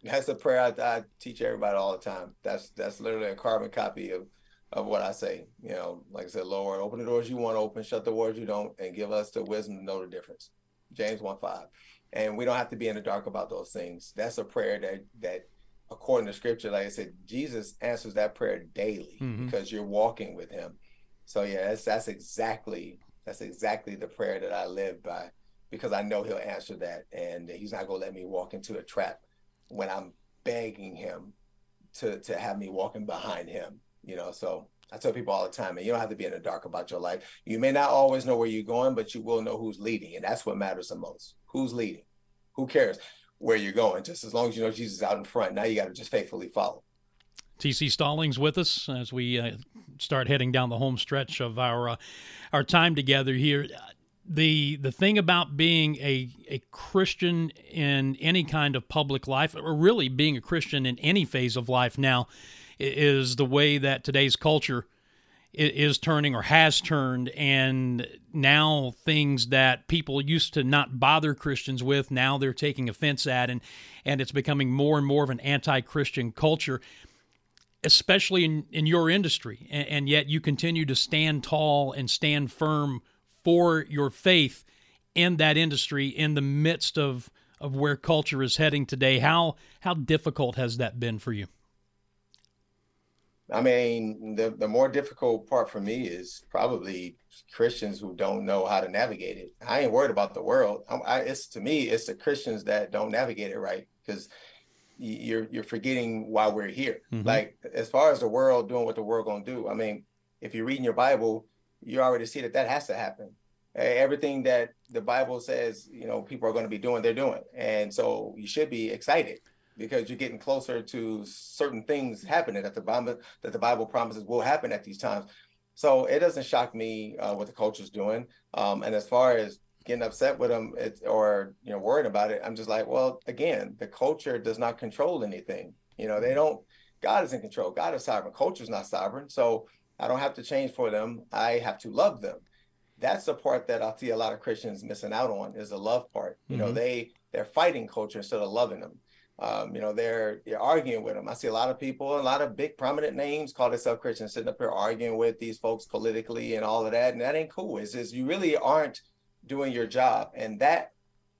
That's a prayer I, I teach everybody all the time. That's that's literally a carbon copy of of what I say. You know, like I said, Lord, open the doors you want to open, shut the doors you don't, and give us the wisdom to know the difference. James one five, and we don't have to be in the dark about those things. That's a prayer that that, according to Scripture, like I said, Jesus answers that prayer daily Mhm. because you're walking with Him. So yeah, that's that's exactly that's exactly the prayer that I live by because I know He'll answer that, and He's not gonna let me walk into a trap when I'm begging him to to have me walking behind him. You know, so I tell people all the time, and you don't have to be in the dark about your life. You may not always know where you're going, but you will know who's leading, and that's what matters the most. Who's leading? Who cares where you're going? Just as long as you know Jesus out in front. Now you got to just faithfully follow. TC Stallings with us as we uh, start heading down the home stretch of our uh, our time together here. The the thing about being a a Christian in any kind of public life, or really being a Christian in any phase of life now, is the way that today's culture is turning or has turned and now things that people used to not bother Christians with now they're taking offense at and and it's becoming more and more of an anti-Christian culture especially in, in your industry. And, and yet you continue to stand tall and stand firm for your faith in that industry in the midst of of where culture is heading today. How how difficult has that been for you I mean, the the more difficult part for me is probably Christians who don't know how to navigate it. I ain't worried about the world. I, I, it's to me, it's the Christians that don't navigate it right because you're you're forgetting why we're here. Mm-hmm. Like as far as the world doing what the world gonna do. I mean, if you're reading your Bible, you already see that that has to happen. Everything that the Bible says, you know, people are going to be doing, they're doing, and so you should be excited because you're getting closer to certain things happening that the Bible that the Bible promises will happen at these times. So it doesn't shock me uh, what the culture's doing. Um, and as far as getting upset with them it, or you know worrying about it, I'm just like, well, again, the culture does not control anything. You know, they don't. God is in control. God is sovereign. Culture is not sovereign. So I don't have to change for them. I have to love them. That's the part that I see a lot of Christians missing out on is the love part. You mm-hmm. know, they they're fighting culture instead of loving them. Um, you know, they're, they're arguing with them. I see a lot of people, a lot of big prominent names call themselves Christians sitting up here arguing with these folks politically and all of that. And that ain't cool. It's just you really aren't doing your job. And that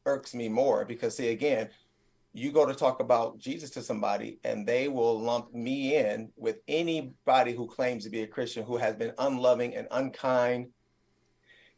irks me more because see again, you go to talk about Jesus to somebody and they will lump me in with anybody who claims to be a Christian who has been unloving and unkind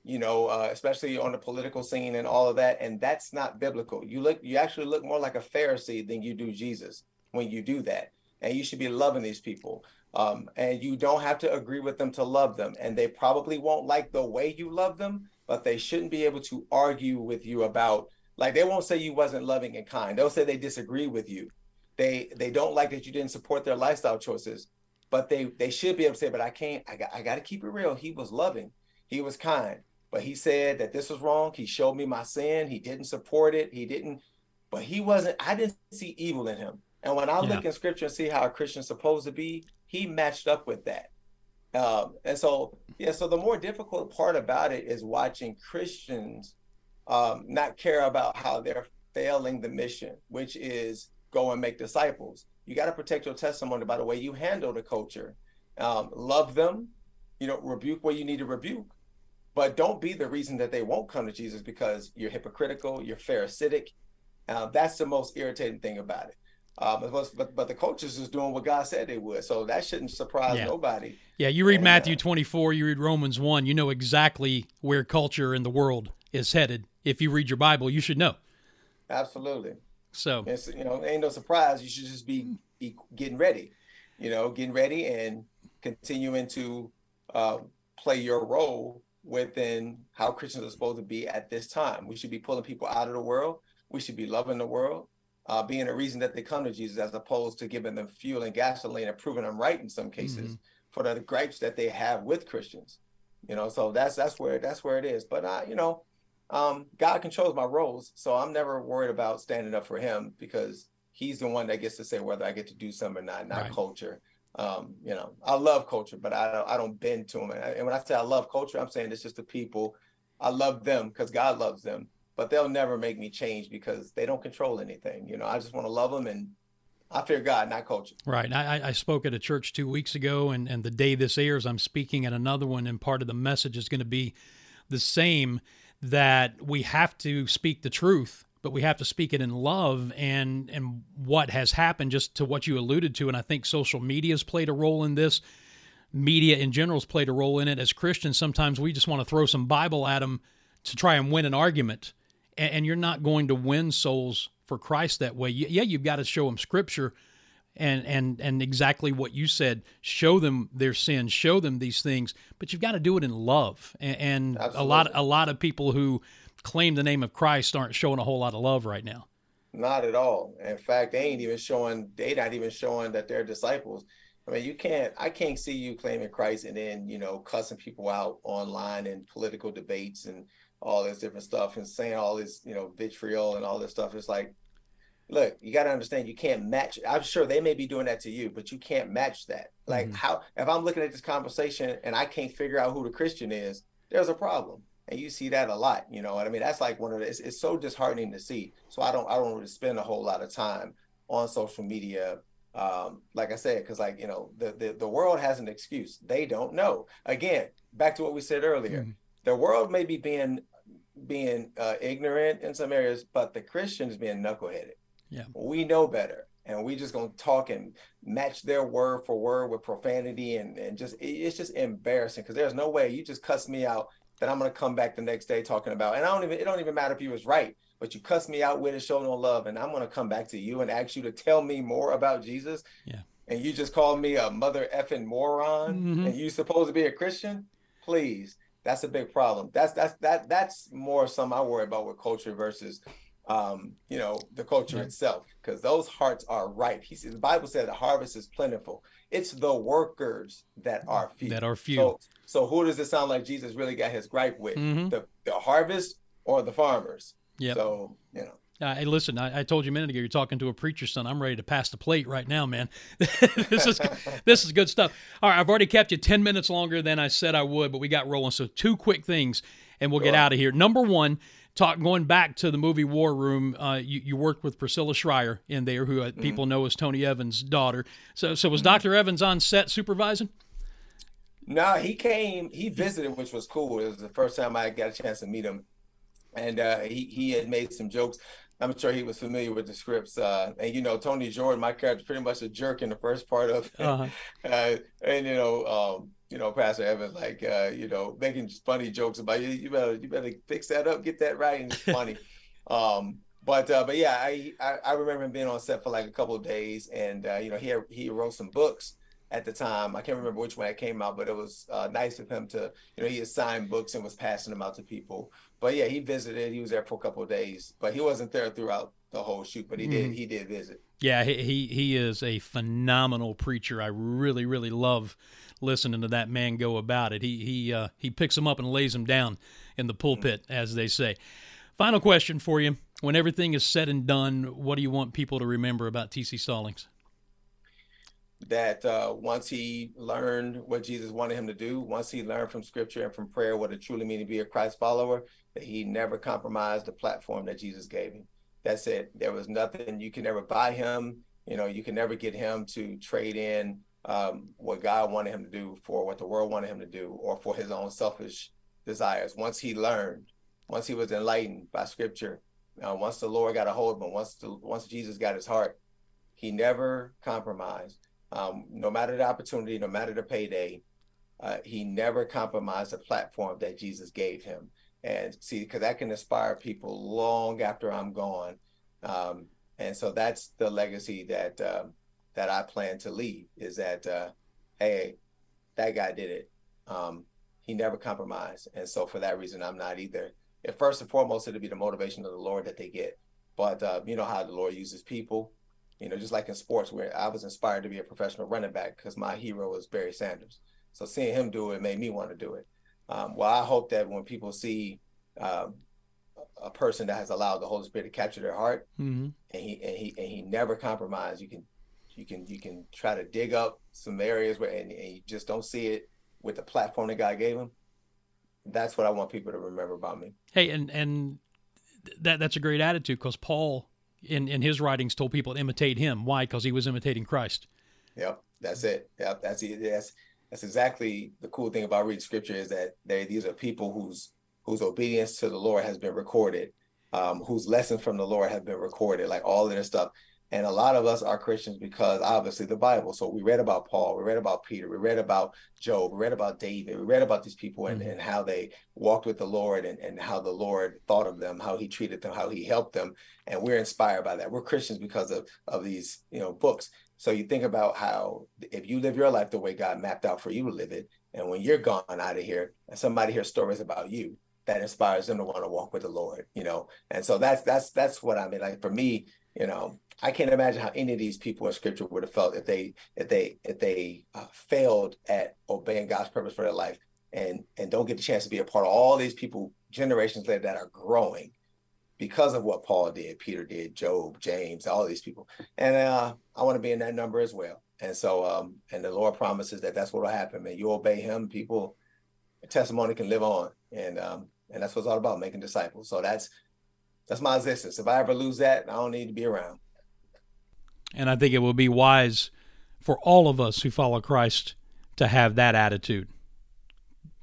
you know, uh, especially on the political scene and all of that. And that's not biblical. You look, you actually look more like a Pharisee than you do Jesus when you do that. And you should be loving these people. Um, and you don't have to agree with them to love them. And they probably won't like the way you love them, but they shouldn't be able to argue with you about, like, they won't say you wasn't loving and kind. They'll say they disagree with you. They they don't like that you didn't support their lifestyle choices, but they they should be able to say, but I can't. I got I got to keep it real. He was loving. He was kind but he said that this was wrong. He showed me my sin. He didn't support it. He didn't, but he wasn't, I didn't see evil in him. And when I yeah. look in scripture and see how a Christian's supposed to be, he matched up with that. Um, and so, yeah, so the more difficult part about it is watching Christians um, not care about how they're failing the mission, which is go and make disciples. You got to protect your testimony by the way you handle the culture. Um, love them, you know, rebuke where you need to rebuke, but don't be the reason that they won't come to Jesus because you're hypocritical, you're pharisaic. Uh, that's the most irritating thing about it. Um, but, but the coaches is doing what God said they would, so that shouldn't surprise yeah. nobody. Yeah, you read and, Matthew uh, 24, you read Romans 1, you know exactly where culture in the world is headed. If you read your Bible, you should know. Absolutely. So it's, you know, ain't no surprise. You should just be, be getting ready. You know, getting ready and continuing to uh, play your role within how Christians are supposed to be at this time. We should be pulling people out of the world. We should be loving the world, uh, being a reason that they come to Jesus, as opposed to giving them fuel and gasoline and proving them right in some cases mm-hmm. for the gripes that they have with Christians. You know, so that's that's where that's where it is. But I, you know, um, God controls my roles, so I'm never worried about standing up for Him because He's the one that gets to say whether I get to do something or not, not right. culture. Um, you know, I love culture, but I don't, I don't bend to them. And when I say I love culture, I'm saying it's just the people. I love them because God loves them, but they'll never make me change because they don't control anything. You know, I just want to love them and I fear God, not culture. Right. I, I spoke at a church two weeks ago, and, and the day this airs, I'm speaking at another one, and part of the message is going to be the same that we have to speak the truth but we have to speak it in love and and what has happened just to what you alluded to and i think social media has played a role in this. Media in general has played a role in it. As christians sometimes we just want to throw some bible at them to try and win an argument. And, and you're not going to win souls for christ that way. Yeah you've got to show them scripture and and and exactly what you said. Show them their sins show them these things but you've got to do it in love. And, and a lot a lot of people who claim the name of Christ aren't showing a whole lot of love right now. Not at all. In fact, they ain't even showing. They not even showing that they're disciples. I mean, you can't. I can't see you claiming Christ and then you know cussing people out online and political debates and all this different stuff and saying all this you know vitriol and all this stuff. It's like look, you got to understand you can't match. I'm sure they may be doing that to you, but you can't match that. Like mm-hmm. how if I'm looking at this conversation and I can't figure out who the Christian is, there's a problem. And you see that a lot, you know what I mean? That's like one of the, it's, it's so disheartening to see. So I don't I don't really spend a whole lot of time on social media um, like I said, because like you know, the, the the world has an excuse. They don't know. Again, back to what we said earlier. Mm-hmm. The world may be being being uh, ignorant in some areas, but the Christians being knuckleheaded. Yeah. We know better. And we just gonna talk and match their word for word with profanity and, and just it's just embarrassing because there's no way you just cuss me out that I'm gonna come back the next day talking about and I don't even it don't even matter if you was right, but you cuss me out with it, show no love, and I'm gonna come back to you and ask you to tell me more about Jesus. Yeah. And you just called me a mother effing moron mm-hmm. and you supposed to be a Christian? Please. That's a big problem. That's that's that that's more some I worry about with culture versus um, you know, the culture itself, because those hearts are ripe. He says the Bible said the harvest is plentiful. It's the workers that are few. That are few. So, so who does it sound like Jesus really got his gripe with? Mm-hmm. The the harvest or the farmers? Yeah. So, you know. Uh, hey, listen, I, I, told you a minute ago you're talking to a preacher's son. I'm ready to pass the plate right now, man. this is this is good stuff. All right, I've already kept you 10 minutes longer than I said I would, but we got rolling. So two quick things, and we'll get out of here. Number one, talk going back to the movie War Room. Uh, you, you, worked with Priscilla Shirer in there, who uh, mm-hmm. people know as Tony Evans' daughter. So, so was mm-hmm. Doctor Evans on set supervising? No, he came. He visited, which was cool. It was the first time I got a chance to meet him, and uh, he he had made some jokes. I'm sure he was familiar with the scripts. Uh, and you know, Tony Jordan, my character, pretty much a jerk in the first part of, uh-huh. uh, and you know, um, you know, Pastor Evans, like, uh, you know, making funny jokes about you. You better, you better fix that up, get that right, and it's funny. um, but, uh, but yeah, I, I, I remember him being on set for like a couple of days, and uh, you know, he he wrote some books at the time. I can't remember which one it came out, but it was uh, nice of him to, you know, he had signed books and was passing them out to people. But yeah, he visited. He was there for a couple of days, but he wasn't there throughout the whole shoot. But he mm. did, he did visit. Yeah, he, he he is a phenomenal preacher. I really really love listening to that man go about it. He he uh, he picks them up and lays them down in the pulpit, as they say. Final question for you: When everything is said and done, what do you want people to remember about T.C. Stallings? That uh, once he learned what Jesus wanted him to do, once he learned from Scripture and from prayer what it truly means to be a Christ follower, that he never compromised the platform that Jesus gave him. That's it. There was nothing you can ever buy him. You know, you can never get him to trade in um, what God wanted him to do for what the world wanted him to do or for his own selfish desires. Once he learned, once he was enlightened by scripture, uh, once the Lord got a hold of him, once the, once Jesus got his heart, he never compromised. Um, no matter the opportunity, no matter the payday, uh, he never compromised the platform that Jesus gave him. And see, because that can inspire people long after I'm gone. Um, and so that's the legacy that um, that I plan to leave is that, uh, hey, that guy did it. Um, he never compromised. And so for that reason, I'm not either. If first and foremost, it'll be the motivation of the Lord that they get. But uh, you know how the Lord uses people. You know, just like in sports, where I was inspired to be a professional running back because my hero was Barry Sanders. So seeing him do it made me want to do it. Um, well, I hope that when people see um, a person that has allowed the Holy Spirit to capture their heart, mm-hmm. and he and he and he never compromised, you can you can you can try to dig up some areas where and, and you just don't see it with the platform that God gave him. That's what I want people to remember about me. Hey, and and that that's a great attitude because Paul in in his writings told people to imitate him. Why? Because he was imitating Christ. Yep, that's it. Yep, that's it. That's that's exactly the cool thing about reading scripture is that they these are people whose whose obedience to the Lord has been recorded, um, whose lessons from the Lord have been recorded, like all of this stuff. And a lot of us are Christians because obviously the Bible. So we read about Paul, we read about Peter, we read about Job, we read about David, we read about these people and, mm-hmm. and how they walked with the Lord and, and how the Lord thought of them, how he treated them, how he helped them. And we're inspired by that. We're Christians because of, of these, you know, books. So you think about how if you live your life the way God mapped out for you to live it, and when you're gone out of here and somebody hears stories about you, that inspires them to want to walk with the Lord, you know. And so that's that's that's what I mean. Like for me, you know, I can't imagine how any of these people in Scripture would have felt if they if they if they uh, failed at obeying God's purpose for their life and and don't get the chance to be a part of all these people generations later that are growing. because of what Paul did, Peter did, Job, James, all these people. And uh, I want to be in that number as well. And so, um, and the Lord promises that that's what will happen, man. You obey Him, people, testimony can live on, and um, and that's what it's all about, making disciples. So that's that's my existence. If I ever lose that, I don't need to be around. And I think it would be wise for all of us who follow Christ to have that attitude.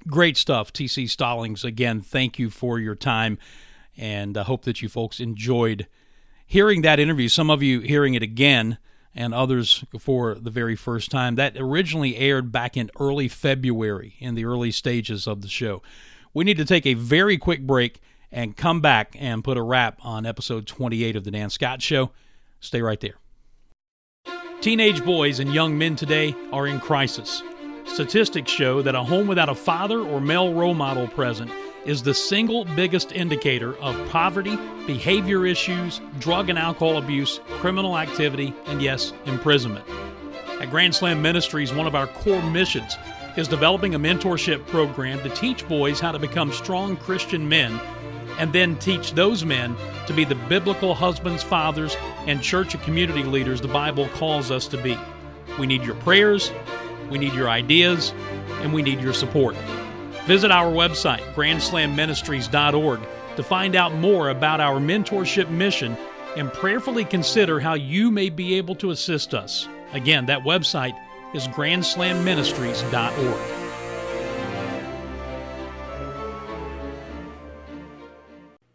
Great stuff, TC Stallings. Again, thank you for your time, and I hope that you folks enjoyed hearing that interview. Some of you hearing it again and others for the very first time. That originally aired back in early February in the early stages of the show. We need to take a very quick break and come back and put a wrap on episode 28 of The Dan Scott Show. Stay right there. Teenage boys and young men today are in crisis. Statistics show that a home without a father or male role model present is the single biggest indicator of poverty, behavior issues, drug and alcohol abuse, criminal activity, and yes, imprisonment. At Grand Slam Ministries, one of our core missions is developing a mentorship program to teach boys how to become strong Christian men and then teach those men to be the biblical husbands, fathers, and church and community leaders the Bible calls us to be. We need your prayers, we need your ideas, and we need your support. Visit our website, grandslamministries.org, to find out more about our mentorship mission and prayerfully consider how you may be able to assist us. Again, that website is grandslamministries.org.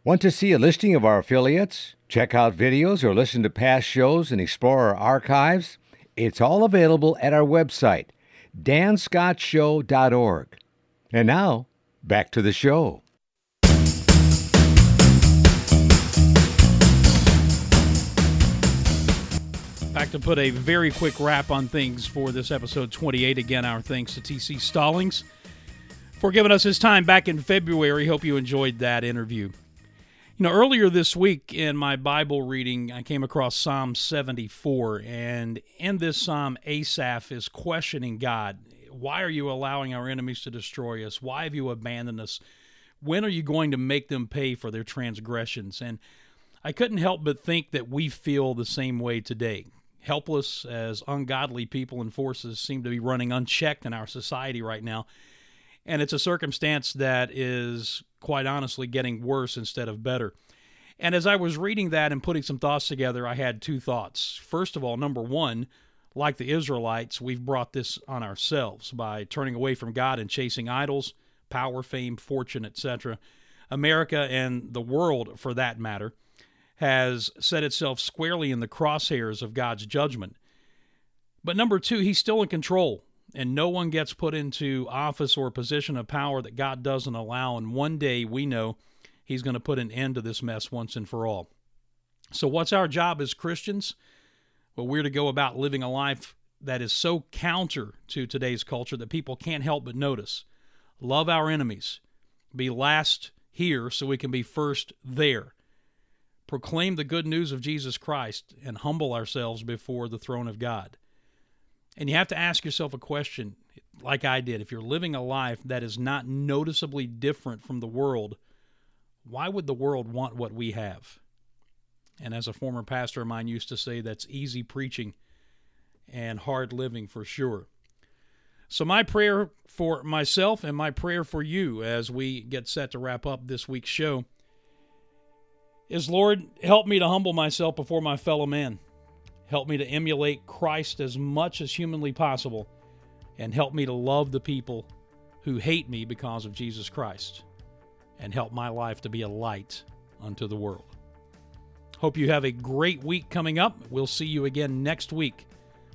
Want to see a listing of our affiliates? Check out videos or listen to past shows and explore our archives? It's all available at our website, danscottshow.org. And now, back to the show. Back to put a very quick wrap on things for this episode 28. Again, our thanks to TC Stallings for giving us his time back in February. Hope you enjoyed that interview. You know, earlier this week in my Bible reading, I came across Psalm 74, and in this psalm, Asaph is questioning God why are you allowing our enemies to destroy us? Why have you abandoned us? When are you going to make them pay for their transgressions? And I couldn't help but think that we feel the same way today. Helpless as ungodly people and forces seem to be running unchecked in our society right now. And it's a circumstance that is, quite honestly, getting worse instead of better. And as I was reading that and putting some thoughts together, I had two thoughts. First of all, number one, like the Israelites, we've brought this on ourselves by turning away from God and chasing idols, power, fame, fortune, etc. America and the world, for that matter, has set itself squarely in the crosshairs of God's judgment. But number two, he's still in control, and no one gets put into office or position of power that God doesn't allow. And one day we know he's going to put an end to this mess once and for all. So, what's our job as Christians? Well, we're to go about living a life that is so counter to today's culture that people can't help but notice. Love our enemies, be last here so we can be first there. Proclaim the good news of Jesus Christ and humble ourselves before the throne of God. And you have to ask yourself a question, like I did. If you're living a life that is not noticeably different from the world, why would the world want what we have? And as a former pastor of mine used to say, that's easy preaching and hard living for sure. So, my prayer for myself and my prayer for you as we get set to wrap up this week's show is Lord, help me to humble myself before my fellow man. Help me to emulate Christ as much as humanly possible, and help me to love the people who hate me because of Jesus Christ, and help my life to be a light unto the world. Hope you have a great week coming up. We'll see you again next week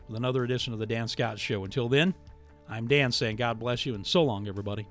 with another edition of the Dan Scott Show. Until then, I'm Dan saying God bless you and so long, everybody.